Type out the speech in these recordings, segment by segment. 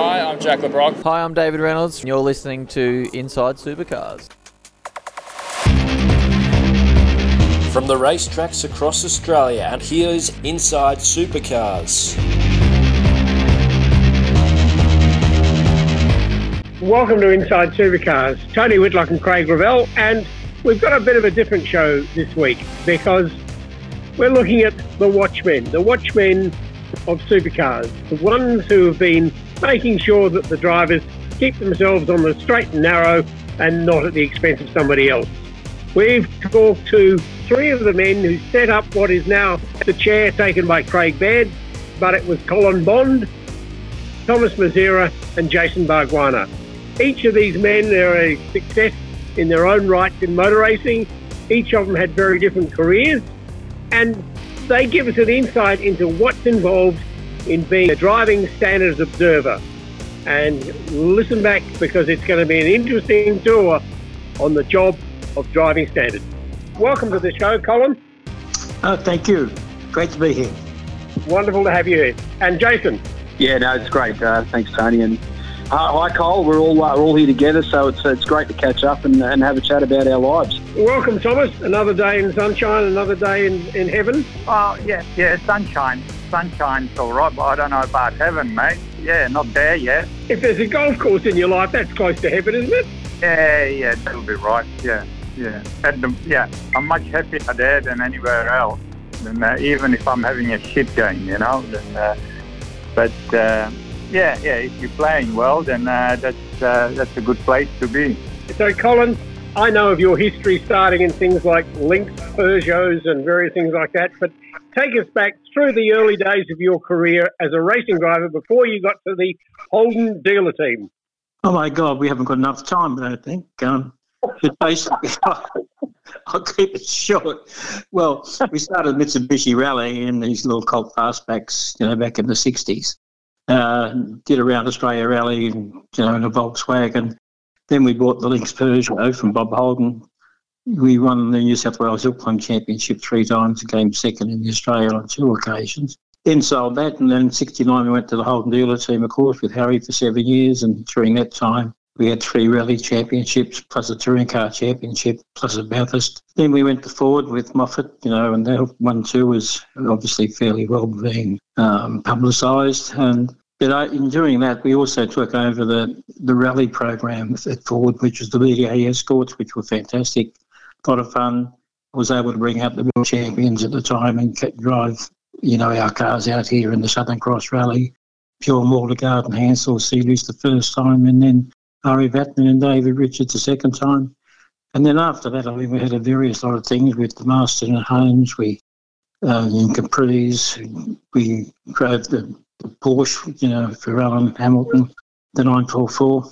Hi, I'm Jack Le Brocq. Hi, I'm David Reynolds. You're listening to Inside Supercars. From the racetracks across Australia, and here's Inside Supercars. Welcome to Inside Supercars. Tony Whitlock and Craig Revell, and we've got a bit of a different show this week because we're looking at the watchmen, the watchmen of supercars, the ones who have been making sure that the drivers keep themselves on the straight and narrow and not at the expense of somebody else. We've talked to three of the men who set up what is now the chair taken by Craig Baird, but it was Colin Bond, Thomas Mezera, and Jason Bargwanna. Each of these men are a success in their own right in motor racing. Each of them had very different careers, and they give us an insight into what's involved in being a driving standards observer. And listen back because it's going to be an interesting tour on the job of driving standards. Welcome to the show, Colin. Oh, thank you. Great to be here. Wonderful to have you here. And Jason. Yeah, no, it's great. Uh, thanks, Tony. And hi, Cole. We're all uh, we're all here together, so it's it's great to catch up and, and have a chat about our lives. Welcome, Thomas. Another day in sunshine, another day in, in heaven. Oh, yeah, yeah, sunshine. Sunshine's all right, but I don't know about heaven, mate. Yeah, not there yet. If there's a golf course in your life, that's close to heaven, isn't it? Yeah, yeah, that'll be right. Yeah, yeah. At the, yeah, I'm much happier there than anywhere else. And, uh, even if I'm having a shit game, you know. Then, uh, but uh, yeah, yeah, if you're playing well, then uh, that's uh, that's a good place to be. So, Colin, I know of your history starting in things like Lynx, Peugeots, and various things like that, but take us back through the early days of your career as a racing driver before you got to the Holden dealer team. Oh my God, we haven't got enough time, I don't think. Um, but basically, I'll keep it short. Well, we started Mitsubishi Rally in these little Colt fastbacks, you know, back in the 60s. Uh, did around Australia Rally, you know, in a Volkswagen. Then we bought the Lynx Peugeot from Bob Holden. We won the New South Wales Hill Championship three times and came second in the Australia on two occasions. Then sold that, and then in '69 we went to the Holden dealer team, of course, with Harry for seven years. And during that time, we had three rally championships, plus a touring car championship, plus a Bathurst. Then we went to Ford with Moffat, you know, and that one too was obviously fairly well being um, publicised. And but in doing that, we also took over the, the rally program at Ford, which was the BDA escorts, which were fantastic, a lot of fun. Was able to bring out the world champions at the time and drive, you know, our cars out here in the Southern Cross Rally. Pure Maldergaard and Hansel Seeley's the first time, and then Ari Vatanen and David Richards the second time. And then after that, I mean, we had a various lot of things with the Marston and Holmes. We uh, in Capri's, we drove the the Porsche, you know, for Alan Hamilton, the 944.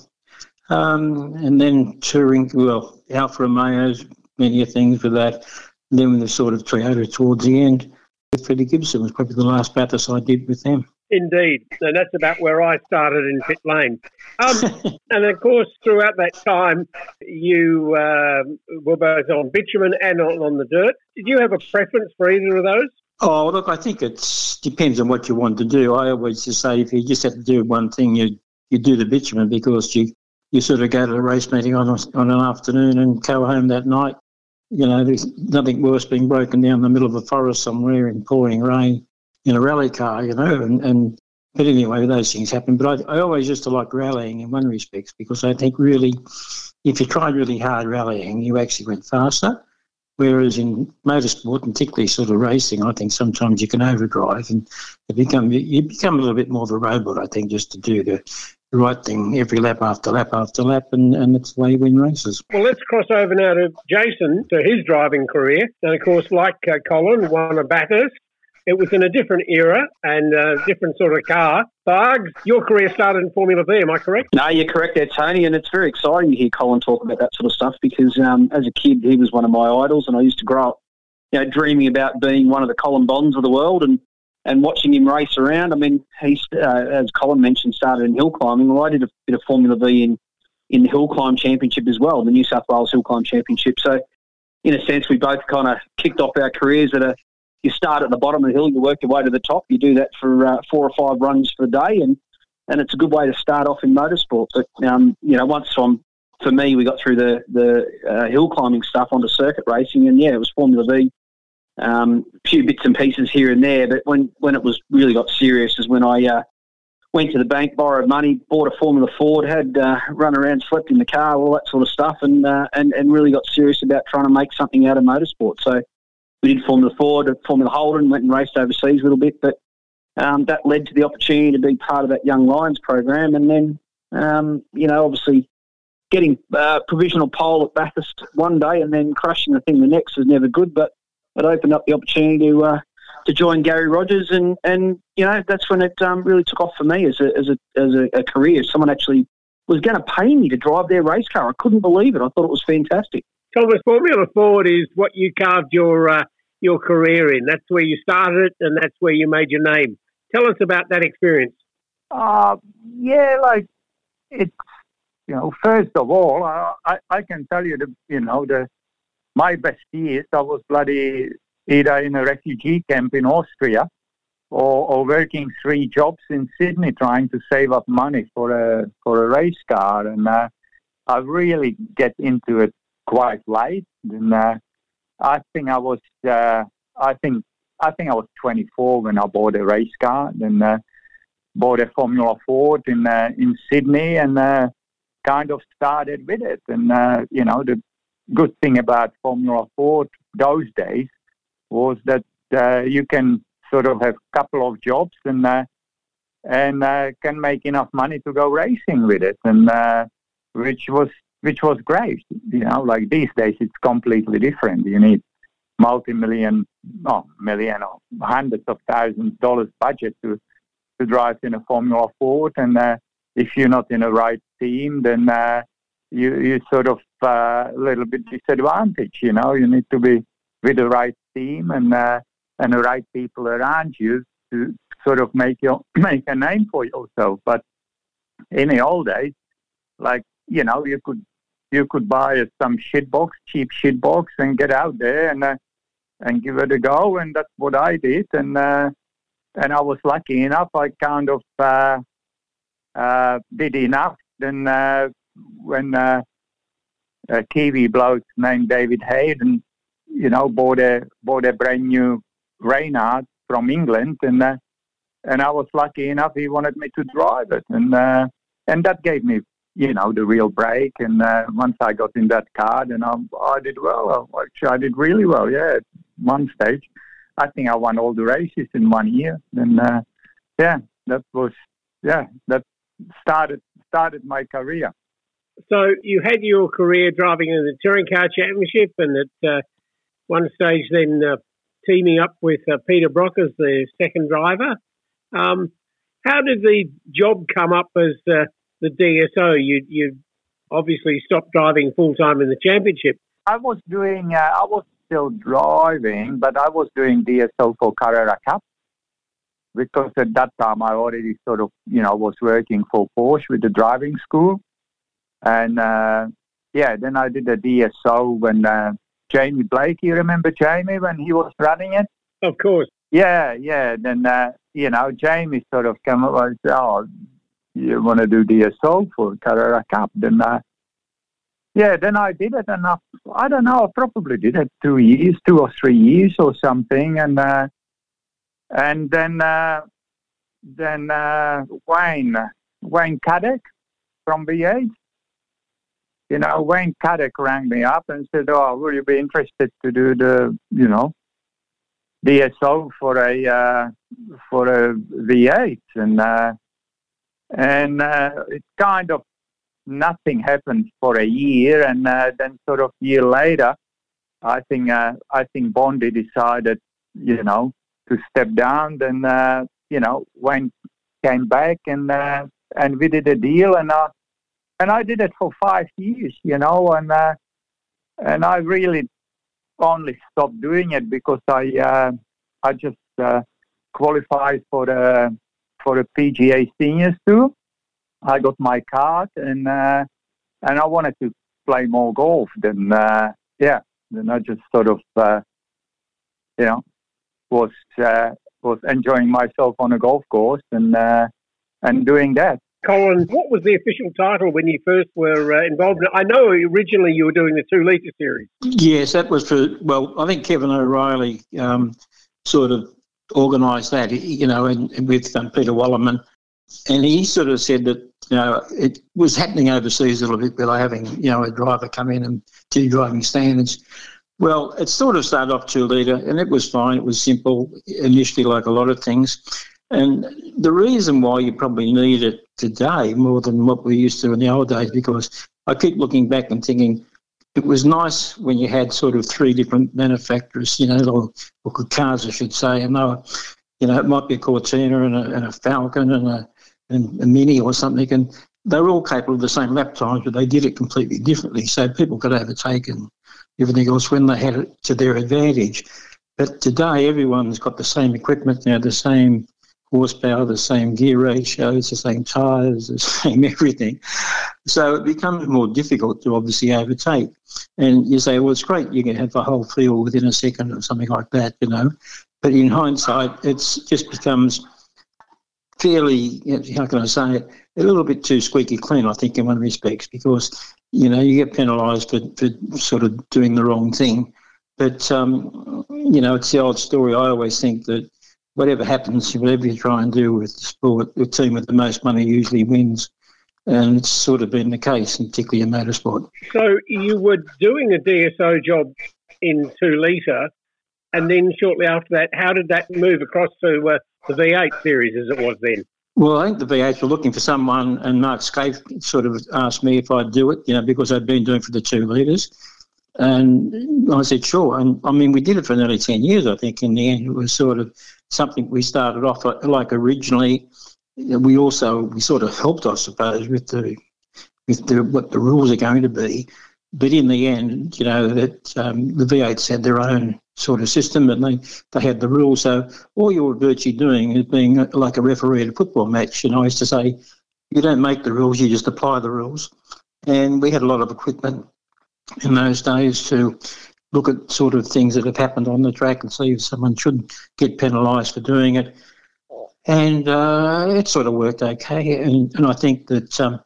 Um, and then touring, well, Alfa Romeo's, many things with that. And then with the sort of Toyota towards the end, with Freddie Gibson was probably the last Bathurst I did with them. Indeed. And that's about where I started in pit lane. Um, and of course, throughout that time, you uh, were both on bitumen and on, on the dirt. Did you have a preference for either of those? Oh, look, I think it depends on what you want to do. I always just say if you just have to do one thing, you you do the bitumen because you, you sort of go to the race meeting on, a, on an afternoon and go home that night. You know, there's nothing worse being broken down in the middle of a forest somewhere in pouring rain in a rally car, you know, and, and but anyway, those things happen. But I, I always used to like rallying in one respect because I think really, if you tried really hard rallying, you actually went faster. Whereas in motorsport, and particularly sort of racing, I think sometimes you can overdrive and you become you become a little bit more of a robot. I think just to do the, right thing every lap after lap after lap, and, and that's the way you win races. Well, let's cross over now to Jason to his driving career, and of course, like uh, Colin, won a Bathurst, it was in a different era and a different sort of car. Bugs, your career started in Formula V, am I correct? No, you're correct there, Tony, and it's very exciting to hear Colin talk about that sort of stuff because um, as a kid, he was one of my idols, and I used to grow up, you know, dreaming about being one of the Colin Bonds of the world and, and watching him race around. I mean, he's, uh, as Colin mentioned, started in hill climbing. Well, I did a bit of Formula V in, in the hill climb championship as well, the New South Wales Hill Climb Championship. So, in a sense, we both kind of kicked off our careers at a you start at the bottom of the hill, you work your way to the top. You do that for uh, four or five runs per day, and and it's a good way to start off in motorsport. But um, you know, once from for me, we got through the the uh, hill climbing stuff onto circuit racing, and yeah, it was Formula V. Um, a few bits and pieces here and there, but when when it was really got serious is when I uh, went to the bank, borrowed money, bought a Formula Ford, had uh, run around, slept in the car, all that sort of stuff, and uh, and and really got serious about trying to make something out of motorsport. So we did Formula Ford, Formula Holden, went and raced overseas a little bit, but um, that led to the opportunity to be part of that Young Lions program. And then, um, you know, obviously getting uh, provisional pole at Bathurst one day and then crushing the thing the next was never good, but it opened up the opportunity to uh, to join Garry Rogers, and, and you know that's when it um, really took off for me as a as a as a, a career. Someone actually was going to pay me to drive their race car. I couldn't believe it. I thought it was fantastic. Thomas, Formula Ford is what you carved your uh, your career in. That's where you started, it and that's where you made your name. Tell us about that experience. Uh, yeah, like it's you know, first of all, I I can tell you the you know the my best years I was bloody either in a refugee camp in Austria or, or working three jobs in Sydney trying to save up money for a for a race car, and uh, I really get into it quite late. And uh, I think I was, uh, I think, I think I was 24 when I bought a race car and uh, bought a Formula Ford in uh, in Sydney and uh, kind of started with it. And uh, you know, the good thing about Formula Ford those days was that uh, you can sort of have a couple of jobs and and can make enough money to go racing with it, and which was which was great. You know, like these days it's completely different. You need multi-million, oh, million or hundreds of thousands dollars budget to to drive in a Formula Ford, and uh, if you're not in the right team, then uh, you you sort of uh, a little bit disadvantaged. You know, you need to be with the right team and uh, and the right people around you to sort of make your make a name for yourself. But in the old days, like you know, you could you could buy some shit box, cheap shit box, and get out there and uh, and give it a go. And that's what I did. And uh, and I was lucky enough. I kind of uh, uh, did enough. Then uh, when uh, a Kiwi bloke named David Hayden, you know, bought a bought a brand new Reynard from England, and uh, and I was lucky enough. He wanted me to drive it, and uh, and that gave me you know, the real break. And uh, once I got in that car, then I, I did well. Actually, I did really well. Yeah, at one stage, I think I won all the races in one year. And uh, yeah, that was yeah that started started my career. So you had your career driving in the touring car championship, and at uh, one stage, then uh, teaming up with uh, Peter Brock as the second driver. Um, how did the job come up as uh, the DSO, you you obviously stopped driving full time in the championship. I was doing. Uh, I was still driving, but I was doing DSO for Carrera Cup because at that time I already sort of you know was working for Porsche with the driving school, and uh, yeah, then I did a DSO when uh, Jamie Blake. You remember Jamie when he was running it? Of course. Yeah, yeah. Then uh, you know Jamie sort of came up and said, "Oh, you want to do DSO for Carrera Cup, then uh, yeah, then I did it, and I, I don't know, I probably did it two years, two or three years or something, and uh, and then uh, then uh, Wayne Wayne Cattach from V8, you know, Wayne Cattach rang me up and said, "Oh, will you be interested to do the, you know, DSO for a uh, for a V8?" And uh, and uh, kind of nothing happened for a year, and uh, then sort of year later, I think uh, I think Bondi decided, you know, to step down. Then uh, you know went came back and uh, and we did a deal and uh, and I did it for five years. You know and uh, and I really only stopped doing it because I uh, I just uh, qualified for the for the PGA Seniors Tour. I got my card and uh, and I wanted to play more golf. Then uh, yeah, then I just sort of uh, you know was uh, was enjoying myself on a golf course and uh, and doing that. Colin, what was the official title when you first were uh, involved? I know originally you were doing the two litre series. Yes, that was for, well, I think Kevin O'Reilly um, sort of organised that, you know, and, and with um, Peter Wallerman. And he sort of said that, you know, it was happening overseas a little bit by having, you know, a driver come in and do driving standards. Well, it sort of started off two litre and it was fine. It was simple initially, like a lot of things. And the reason why you probably need it today more than what we used to in the old days, because I keep looking back and thinking it was nice when you had sort of three different manufacturers, you know, or, or cars, I should say. And they were, you know, it might be a Cortina and a, and a Falcon and a, and a Mini or something. And they were all capable of the same lap times, but they did it completely differently. So people could overtake and everything else when they had it to their advantage. But today, everyone's got the same equipment now, the same horsepower, the same gear ratios, the same tyres, the same everything. So it becomes more difficult to obviously overtake. And you say, well, it's great, you can have the whole field within a second or something like that, you know. But in hindsight, it just becomes fairly, how can I say it, a little bit too squeaky clean, I think, in one respects, because, you know, you get penalised for, for sort of doing the wrong thing. But, um, you know, it's the old story. I always think that whatever happens, whatever you try and do with the sport, the team with the most money usually wins. And it's sort of been the case, particularly in motorsport. So you were doing a DSO job in two litre, and then shortly after that, how did that move across to uh, the V8 series as it was then? Well, I think the V8 were looking for someone, and Mark Skaife sort of asked me if I'd do it, you know, because I'd been doing for the two litres. And I said, sure. And I mean, we did it for nearly 10 years, I think, in the end. It was sort of something we started off like originally. We also, we sort of helped, I suppose, with the, with the, what the rules are going to be. But in the end, you know, that um, the V8s had their own sort of system and they, they had the rules. So all you were virtually doing is being like a referee at a football match. And I used to say, you don't make the rules, you just apply the rules. And we had a lot of equipment in those days to look at sort of things that have happened on the track and see if someone should get penalised for doing it. And uh, it sort of worked okay. And, and I think that um,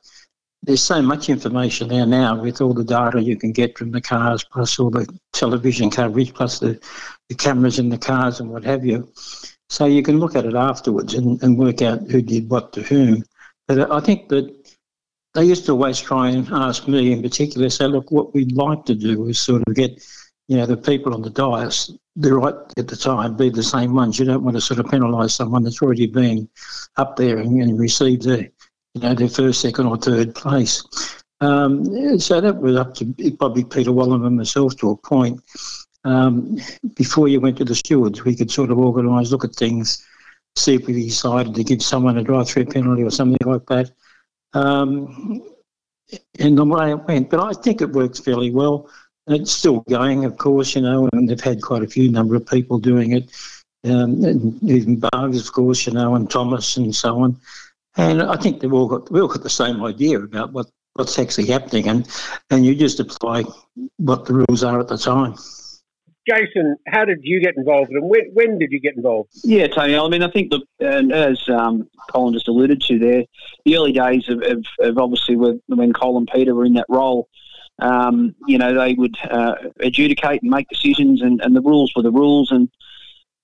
there's so much information there now with all the data you can get from the cars, plus all the television coverage, plus the, the cameras in the cars and what have you. So you can look at it afterwards and, and work out who did what to whom. But I think that they used to always try and ask me in particular, say, look, what we'd like to do is sort of get, you know, the people on the dais, the right at the time, be the same ones. You don't want to sort of penalise someone that's already been up there and, and received their, you know, their first, second or third place. Um, so that was up to probably Peter Wallerman and myself to a point. Um, before you went to the stewards, we could sort of organise, look at things, see if we decided to give someone a drive-through penalty or something like that um, and the way it went. But I think it works fairly well. It's still going, of course, you know, and they've had quite a few number of people doing it. Um, even Bugs, of course, you know, and Thomas and so on. And I think they've all got we all got the same idea about what, what's actually happening, and and you just apply what the rules are at the time. Jason, how did you get involved, and when, when did you get involved? Yeah, Tony. I mean, I think the and as um, Colin just alluded to there, the early days of, of, of obviously when, Colin and Peter were in that role, um, you know, they would uh, adjudicate and make decisions, and, and the rules were the rules, and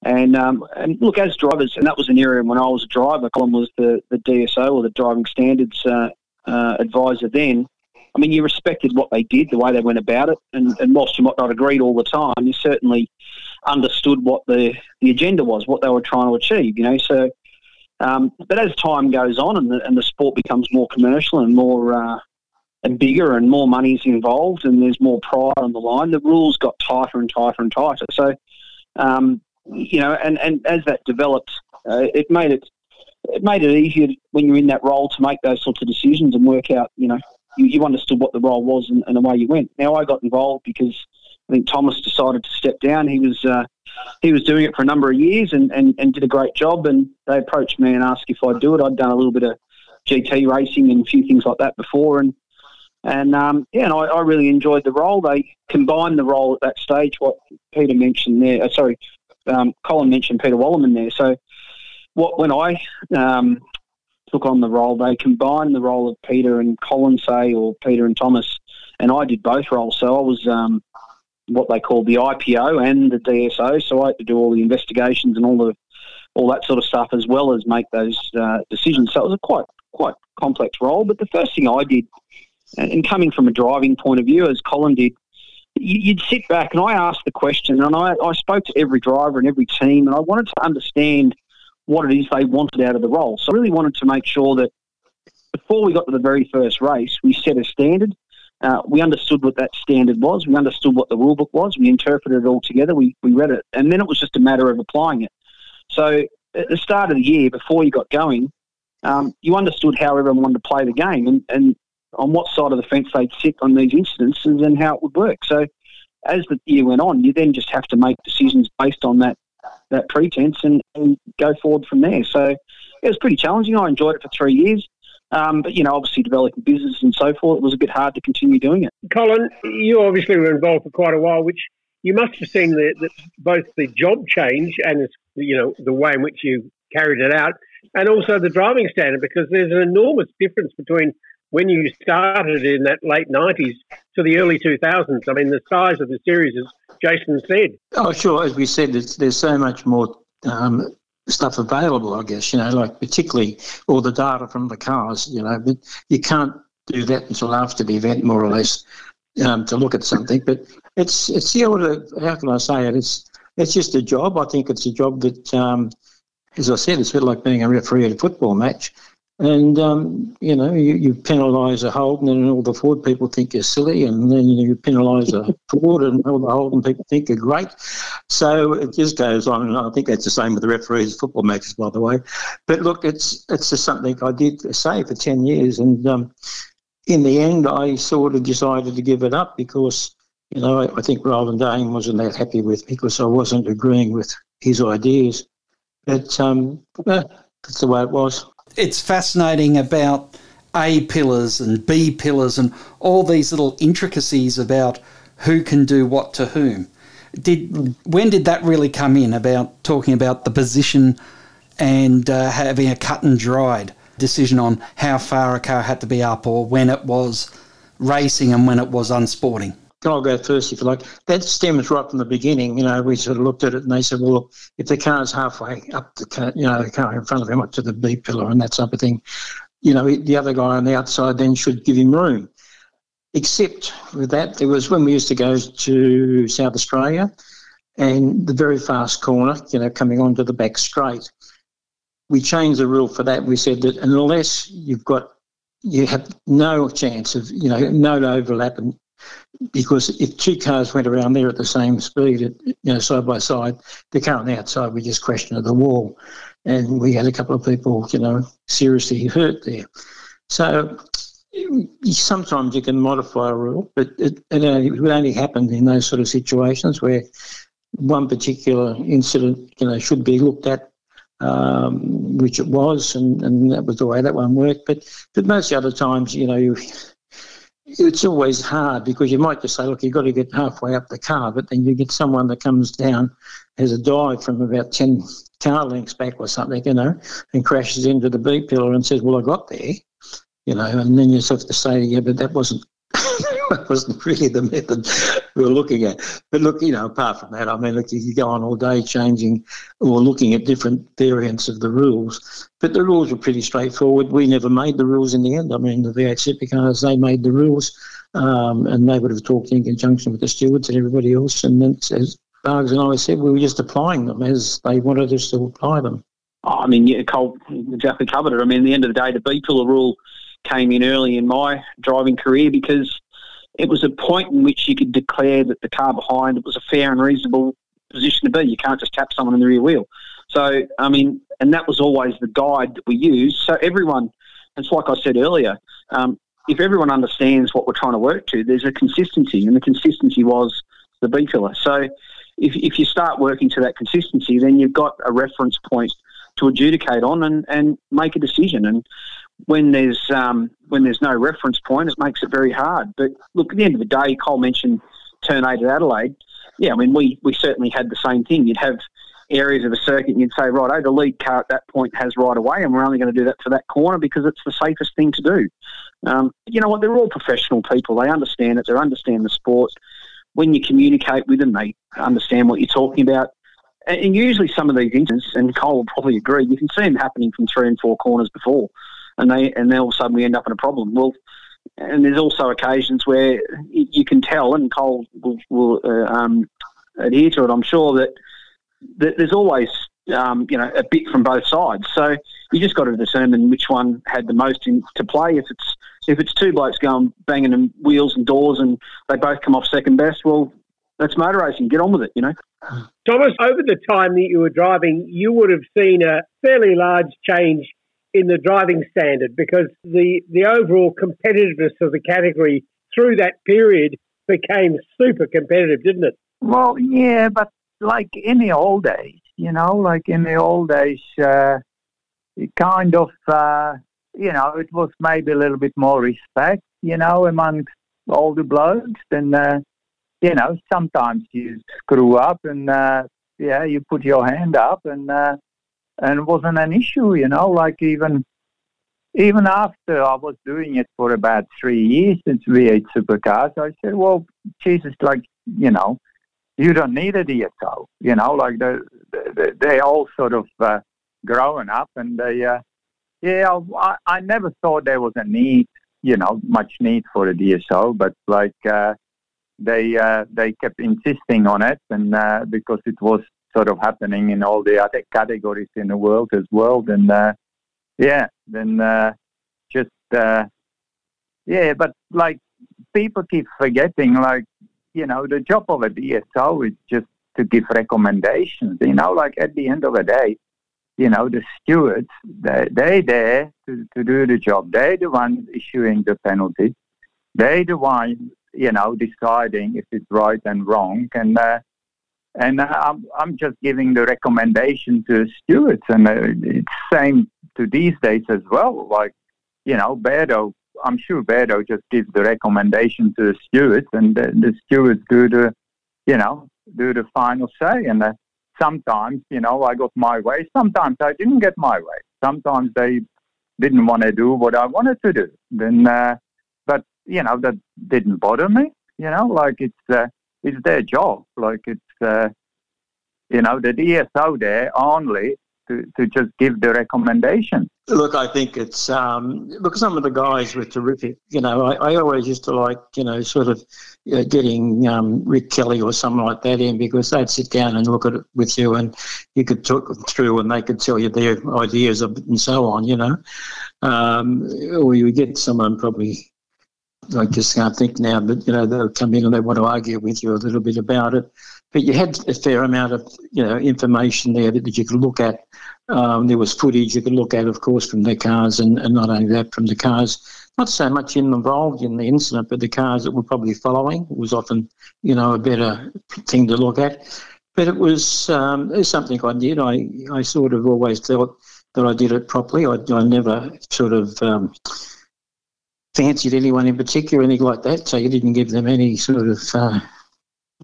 and um, and look as drivers, and that was an area when I was a driver. Colin was the the DSO or the driving standards uh, uh, advisor then. I mean, you respected what they did, the way they went about it, and, and whilst you might not agree all the time, you certainly understood what the, the agenda was, what they were trying to achieve. You know, so um, but as time goes on and the, and the sport becomes more commercial and more uh, and bigger and more money's involved and there's more pride on the line, the rules got tighter and tighter and tighter. So um, you know, and, and as that developed, uh, it made it it made it easier when you're in that role to make those sorts of decisions and work out, you know, you, you understood what the role was and, and away you went. Now I got involved because I think Thomas decided to step down. He was uh, he was doing it for a number of years and, and, and did a great job. And they approached me and asked if I'd do it. I'd done a little bit of GT racing and a few things like that before, and and um, yeah, and I, I, really enjoyed the role. They combined the role at that stage. What Peter mentioned there, uh, sorry, um, Colin mentioned Peter Wallerman there. So what when I um, took on the role, they combined the role of Peter and Colin, say, or Peter and Thomas, and I did both roles. So I was um, what they call the IPO and the DSO. So I had to do all the investigations and all the all that sort of stuff as well as make those uh, decisions. So it was a quite quite complex role. But the first thing I did, and coming from a driving point of view, as Colin did, you'd sit back and I asked the question, and I, I spoke to every driver and every team, and I wanted to understand what it is they wanted out of the role. So I really wanted to make sure that before we got to the very first race, we set a standard. Uh, we understood what that standard was. We understood what the rule book was. We interpreted it all together. We, we read it. And then it was just a matter of applying it. So at the start of the year, before you got going, um, you understood how everyone wanted to play the game and, and on what side of the fence they'd sit on these incidences and how it would work. So as the year went on, you then just have to make decisions based on that that pretense and, and go forward from there. So it was pretty challenging. I enjoyed it for three years. Um, but, you know, obviously developing business and so forth, it was a bit hard to continue doing it. Colin, you obviously were involved for quite a while, which you must have seen the, the, both the job change and, you know, the way in which you carried it out and also the driving standard because there's an enormous difference between when you started in that late 90s to the early 2000s. I mean, the size of the series, as Jason said. Oh, sure. As we said, there's, there's so much more um, stuff available, I guess, you know, like particularly all the data from the cars, you know, but you can't do that until after the event, more or less, um, to look at something. But it's, it's the order, how can I say it? It's, it's just a job. I think it's a job that, um, as I said, it's a bit like being a referee at a football match. And, um, you know, you, you penalise a Holden and all the Ford people think you're silly, and then you, penalise a Ford and all the Holden people think you're great. So it just goes on, and I think that's the same with the referees football matches, by the way. But look, it's it's just something I did say for 10 years, and um, in the end, I sort of decided to give it up because, you know, I, I think Roland Dane wasn't that happy with me because I wasn't agreeing with his ideas. But um, that's the way it was it's fascinating about A pillars and B pillars and all these little intricacies about who can do what to whom. Did when did that really come in about talking about the position and uh, having a cut and dried decision on how far a car had to be up or when it was racing and when it was unsporting? I'll go first if you like. That stems right from the beginning. You know, we sort of looked at it and they said, well, if the car's halfway up the car, you know, the car in front of him up to the B pillar and that type of thing, you know, the other guy on the outside then should give him room. Except with that, there was when we used to go to South Australia and the very fast corner, you know, coming onto the back straight. We changed the rule for that. We said that unless you've got you have no chance of, you know, no overlap and because if two cars went around there at the same speed, you know, side by side, the car on the outside would just crash into the wall, and we had a couple of people, you know, seriously hurt there. So sometimes you can modify a rule, but it, it, only, it would only happen in those sort of situations where one particular incident, you know, should be looked at um, which it was, and, and that was the way that one worked. But but most other times, you know, you it's always hard because you might just say, look, you've got to get halfway up the car, but then you get someone that comes down, has a dive from about 10 car lengths back or something, you know, and crashes into the B pillar and says, well, I got there, you know, and then you just have to say, yeah, but that wasn't wasn't really the method we were looking at. But look, you know, apart from that, I mean, look, you could go on all day changing or looking at different variants of the rules. But the rules were pretty straightforward. We never made the rules in the end. I mean, the V8 supercars, they made the rules, um, and they would have talked in conjunction with the stewards and everybody else. And then, as Bargs and I said, we were just applying them as they wanted us to apply them. Oh, I mean, yeah, Cole exactly covered it. I mean, at the end of the day, the B pillar rule came in early in my driving career because it was a point in which you could declare that the car behind it was a fair and reasonable position to be. You can't just tap someone in the rear wheel. So, I mean, and that was always the guide that we used. So everyone, it's like I said earlier, um, if everyone understands what we're trying to work to, there's a consistency, and the consistency was the B pillar. So if, if you start working to that consistency, then you've got a reference point to adjudicate on and, and make a decision. And when there's um, when there's no reference point, it makes it very hard. But look, at the end of the day, Cole mentioned turn eight at Adelaide. Yeah, I mean, we, we certainly had the same thing. You'd have areas of a circuit and you'd say, right, oh, the lead car at that point has right away and we're only going to do that for that corner because it's the safest thing to do. Um, you know what? They're all professional people. They understand it. They understand the sport. When you communicate with them, they understand what you're talking about. And usually some of these incidents, and Cole will probably agree, you can see them happening from three and four corners before, and they and then all of a sudden we end up in a problem. Well, and there's also occasions where you can tell, and Cole will, will uh, um, adhere to it. I'm sure that, that there's always um, you know a bit from both sides. So you just got to determine which one had the most in, to play. If it's if it's two blokes going banging in wheels and doors and they both come off second best, well, that's motor racing. Get on with it, you know. Thomas, over the time that you were driving, you would have seen a fairly large change in the driving standard because the, the overall competitiveness of the category through that period became super competitive, didn't it? Well, yeah, but like in the old days, you know, like in the old days, uh, it kind of, uh, you know, it was maybe a little bit more respect, you know, amongst the blokes. And, uh, you know, sometimes you screw up and, uh, yeah, you put your hand up and, uh, and it wasn't an issue, you know, like even, even after I was doing it for about three years since V8 supercars, I said, well, Jesus, like, you know, you don't need a DSO, you know, like they, they, they all sort of, uh, growing up and they, uh, yeah, I, I never thought there was a need, you know, much need for a DSO, but like, uh, they uh, they kept insisting on it, and uh, because it was sort of happening in all the other categories in the world as well, then uh, yeah, then uh, just uh, yeah, but like people keep forgetting, like you know, the job of a DSO is just to give recommendations. You know, like at the end of the day, you know, the stewards they they there to, to do the job. They're the ones issuing the penalties. They're the ones you know, deciding if it's right and wrong. And uh, and I'm I'm just giving the recommendation to stewards, and uh, it's same to these days as well. Like you know, Bairdo, I'm sure Bairdo just gives the recommendation to the stewards, and the, the stewards do the you know do the final say. And uh, sometimes you know I got my way, sometimes I didn't get my way. Sometimes they didn't want to do what I wanted to do. Then uh, you know, that didn't bother me. You know, like it's uh, it's their job. Like it's uh, you know the DSO there only to, to just give the recommendation. Look, I think it's um, look. Some of the guys were terrific. You know, I, I always used to like you know sort of you know, getting um, Rick Kelly or something like that in because they'd sit down and look at it with you, and you could talk them through, and they could tell you their ideas and so on. You know, um, or you get someone probably I just can't think now, but you know they'll come in and they want to argue with you a little bit about it. But you had a fair amount of you know information there that you could look at. Um, there was footage you could look at, of course, from the cars, and, and not only that, from the cars. Not so much involved in the incident, but the cars that were probably following was often, you know, a better thing to look at. But it was, um, it was something I did. I, I sort of always felt that I did it properly. I, I never sort of um, fancied anyone in particular, anything like that. So you didn't give them any sort of uh,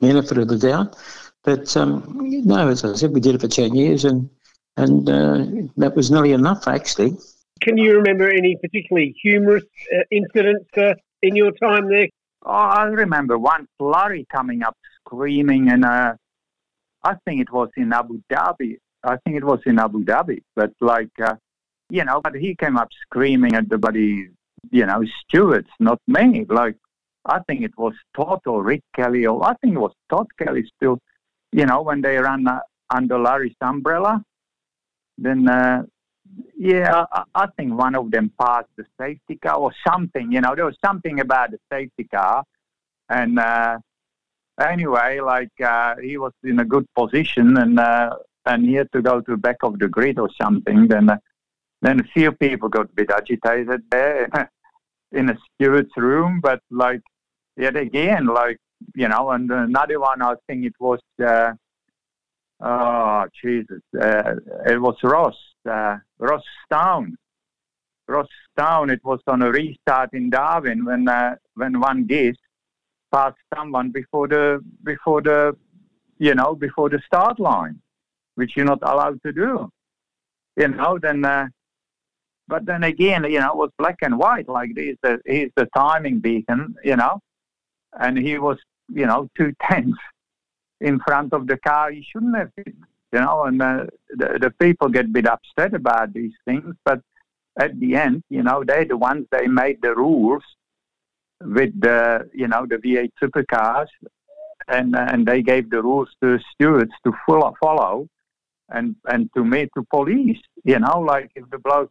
benefit of the doubt. But um, no, as I said, we did it for ten years, and and uh, that was nearly enough, actually. Can you remember any particularly humorous uh, incidents uh, in your time there? Oh, I remember one Larry coming up screaming, and uh, I think it was in Abu Dhabi. I think it was in Abu Dhabi, but like, uh, you know, but he came up screaming at the buddy you know, stewards, not me. Like, I think it was Todd or Rick Kelly, or I think it was Todd Kelly still, you know, when they ran uh, under Larry's umbrella. Then, uh, yeah, I, I, think one of them passed the safety car or something, you know, there was something about the safety car. And, uh, anyway, like uh, he was in a good position and uh, and he had to go to the back of the grid or something. Then uh, then a few people got a bit agitated there in a steward's room, but like yet again, like you know, and another one, I think it was. Uh, oh Jesus! Uh, it was Ross, uh, Ross Stone. Ross Stone. It was on a restart in Darwin when uh, when one geese passed someone before the before the you know before the start line, which you're not allowed to do. You know, then. But then again, you know, it was black and white. Like he's the he's the timing beacon, you know, and he was, you know, two tenths in front of the car. He shouldn't have been, you know. And uh, the the people get a bit upset about these things, but at the end, you know, they're the ones they made the rules with the, you know, the V8 supercars, and uh, and they gave the rules to stewards to follow, and and to me to police, you know, like if the bloke,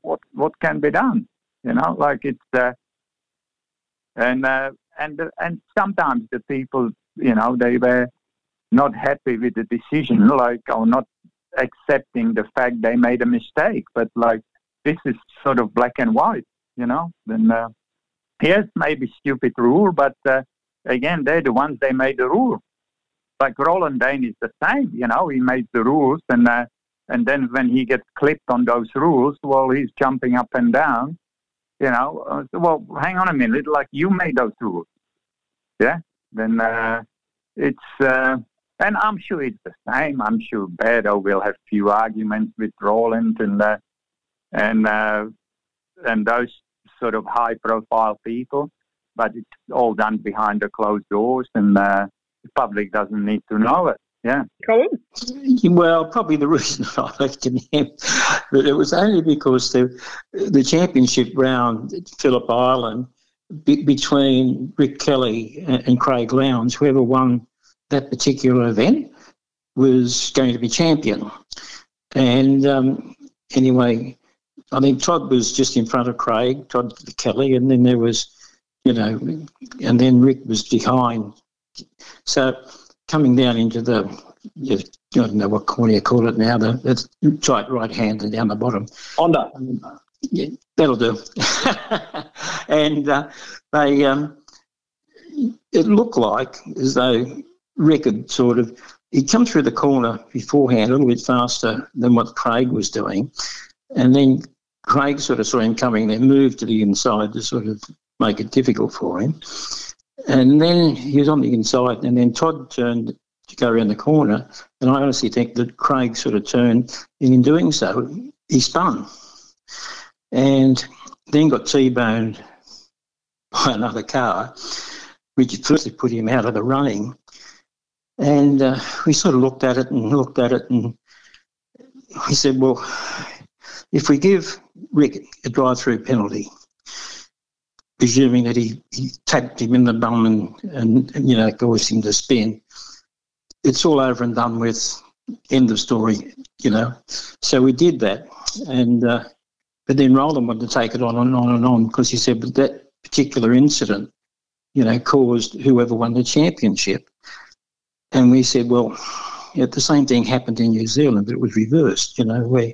what what can be done, you know, like it's, uh, and uh, and and sometimes the people, you know, they were not happy with the decision, like or not accepting the fact they made a mistake. But like this is sort of black and white, you know. Then uh, yes, maybe stupid rule, but uh, again, they're the ones they made the rule. Like Roland Dane is the same, you know. He made the rules, and uh, and then when he gets clipped on those rules, well, he's jumping up and down, you know. Uh, well, hang on a minute, like you made those rules, yeah. Then uh, it's uh, and I'm sure it's the same. I'm sure Beto will have few arguments with Roland and uh, and uh, and those sort of high-profile people, but it's all done behind the closed doors, and the public doesn't need to know it. Yeah, Colin. Well, probably the reason I elected him, but it was only because the the championship round at Phillip Island be, between Rick Kelly and, and Craig Lowndes, whoever won that particular event was going to be champion. And um, anyway, I think Todd was just in front of Craig, Todd Kelly, and then there was, you know, and then Rick was behind. So coming down into the, I don't know what corner you call it now, the, the tight right hander down the bottom. Honda. Um, yeah, that'll do. and uh, they, um, it looked like as though record sort of he'd come through the corner beforehand a little bit faster than what Craig was doing, and then Craig sort of saw him coming, then moved to the inside to sort of make it difficult for him. And then he was on the inside, and then Todd turned to go around the corner, and I honestly think that Craig sort of turned, and in doing so, he spun, and then got T-boned by another car, which firstly put him out of the running, and uh, we sort of looked at it and looked at it, and we said, well, if we give Rick a drive-through penalty, presuming that he, he tapped him in the bum and, and, and, you know, caused him to spin, it's all over and done with. End of story, you know. So we did that, and uh, but then Roland wanted to take it on and on and on because he said but that particular incident, you know, caused whoever won the championship. And we said, well, the same thing happened in New Zealand, but it was reversed, you know, where,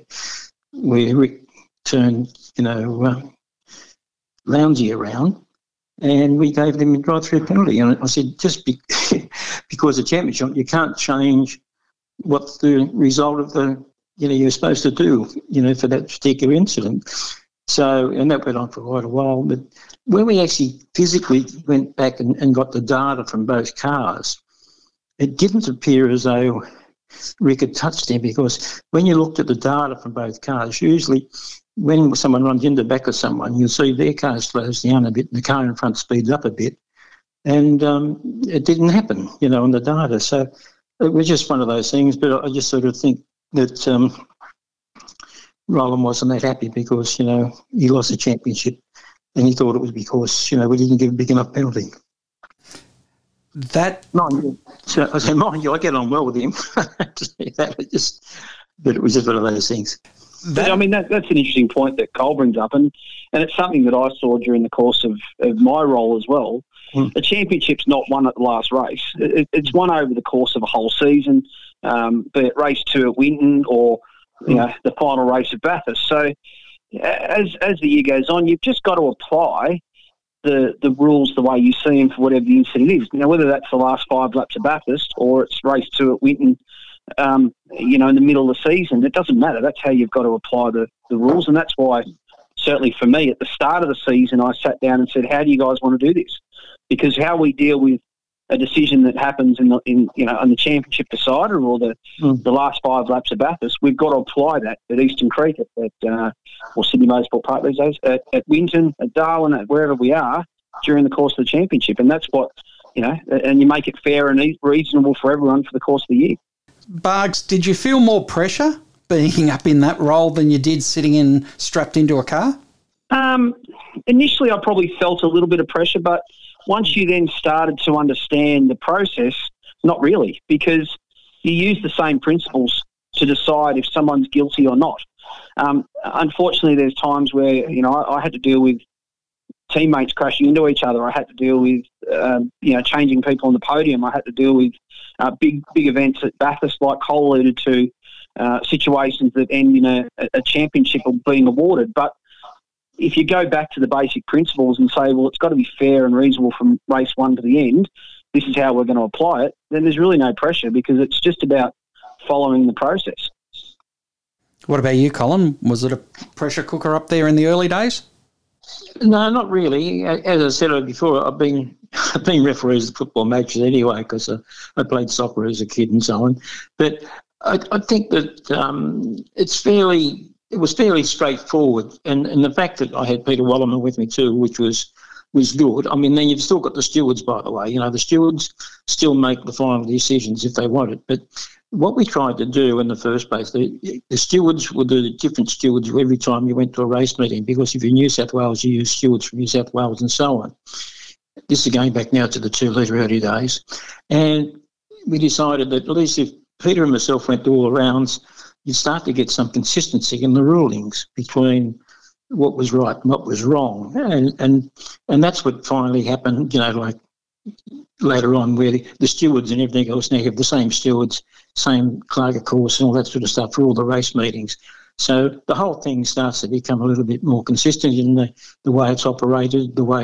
where Rick turned, you know, uh, Lowndesy around and we gave them a drive-through penalty. And I said, just be, because of championship, you can't change what the result of the, you know, you're supposed to do, you know, for that particular incident. So, and that went on for quite a while. But when we actually physically went back and, and got the data from both cars, it didn't appear as though Rick had touched him because when you looked at the data from both cars, usually when someone runs into the back of someone, you'll see their car slows down a bit and the car in front speeds up a bit. And um, it didn't happen, you know, on the data. So it was just one of those things. But I just sort of think that um, Roland wasn't that happy because, you know, he lost the championship and he thought it was because, you know, we didn't give a big enough penalty. That mind you, so I said, mind you, I get on well with him. that just, but it was just one of those things. That, I mean, that, that's an interesting point that Cole brings up, and, and it's something that I saw during the course of, of my role as well. a championship's not won at the last race. It, it's won over the course of a whole season, um, be it race two at Winton or you know the final race at Bathurst. So as as the year goes on, you've just got to apply the the rules the way you see them for whatever the incident is. Now, whether that's the last five laps of Bathurst or it's race two at Winton, um, you know, in the middle of the season, it doesn't matter. That's how you've got to apply the, the rules, and that's why, certainly for me, at the start of the season, I sat down and said, "How do you guys want to do this?" Because how we deal with a decision that happens in the in you know on the championship decider or the mm. the last five laps of Bathurst, we've got to apply that at Eastern Creek at, at uh, or Sydney Motorsport Park these days at, at Winton, at Darwin, at wherever we are during the course of the championship, and that's what you know, and you make it fair and reasonable for everyone for the course of the year. Bargs, did you feel more pressure being up in that role than you did sitting in strapped into a car? Um, initially, I probably felt a little bit of pressure, but once you then started to understand the process, not really, because you use the same principles to decide if someone's guilty or not. Um, unfortunately, there's times where you know I, I, had to deal with teammates crashing into each other. I had to deal with um, you know changing people on the podium. I had to deal with uh, big big events at Bathurst, like Cole alluded to, uh, situations that end in a, a championship or being awarded. But if you go back to the basic principles and say, well, it's got to be fair and reasonable from race one to the end, this is how we're going to apply it, then there's really no pressure because it's just about following the process. What about you, Colin? Was it a pressure cooker up there in the early days? No, not really. As I said before, I've been I've been referees of football matches anyway because I, I, played soccer as a kid and so on. But I, I think that um, it's fairly it was fairly straightforward, and and the fact that I had Peter Wallerman with me too, which was was good. I mean, then you've still got the stewards, by the way. You know, the stewards still make the final decisions if they want it. But what we tried to do in the first place, the, the stewards were the different stewards every time you went to a race meeting, because if you're New South Wales, you use stewards from New South Wales and so on. This is going back now to the two litre early days. And we decided that at least if Peter and myself went to all rounds, you'd start to get some consistency in the rulings between what was right and what was wrong, and and and that's what finally happened. You know, like later on, where the, the stewards and everything else now have the same stewards, same clerk course, and all that sort of stuff for all the race meetings. So the whole thing starts to become a little bit more consistent in the, the way it's operated, the way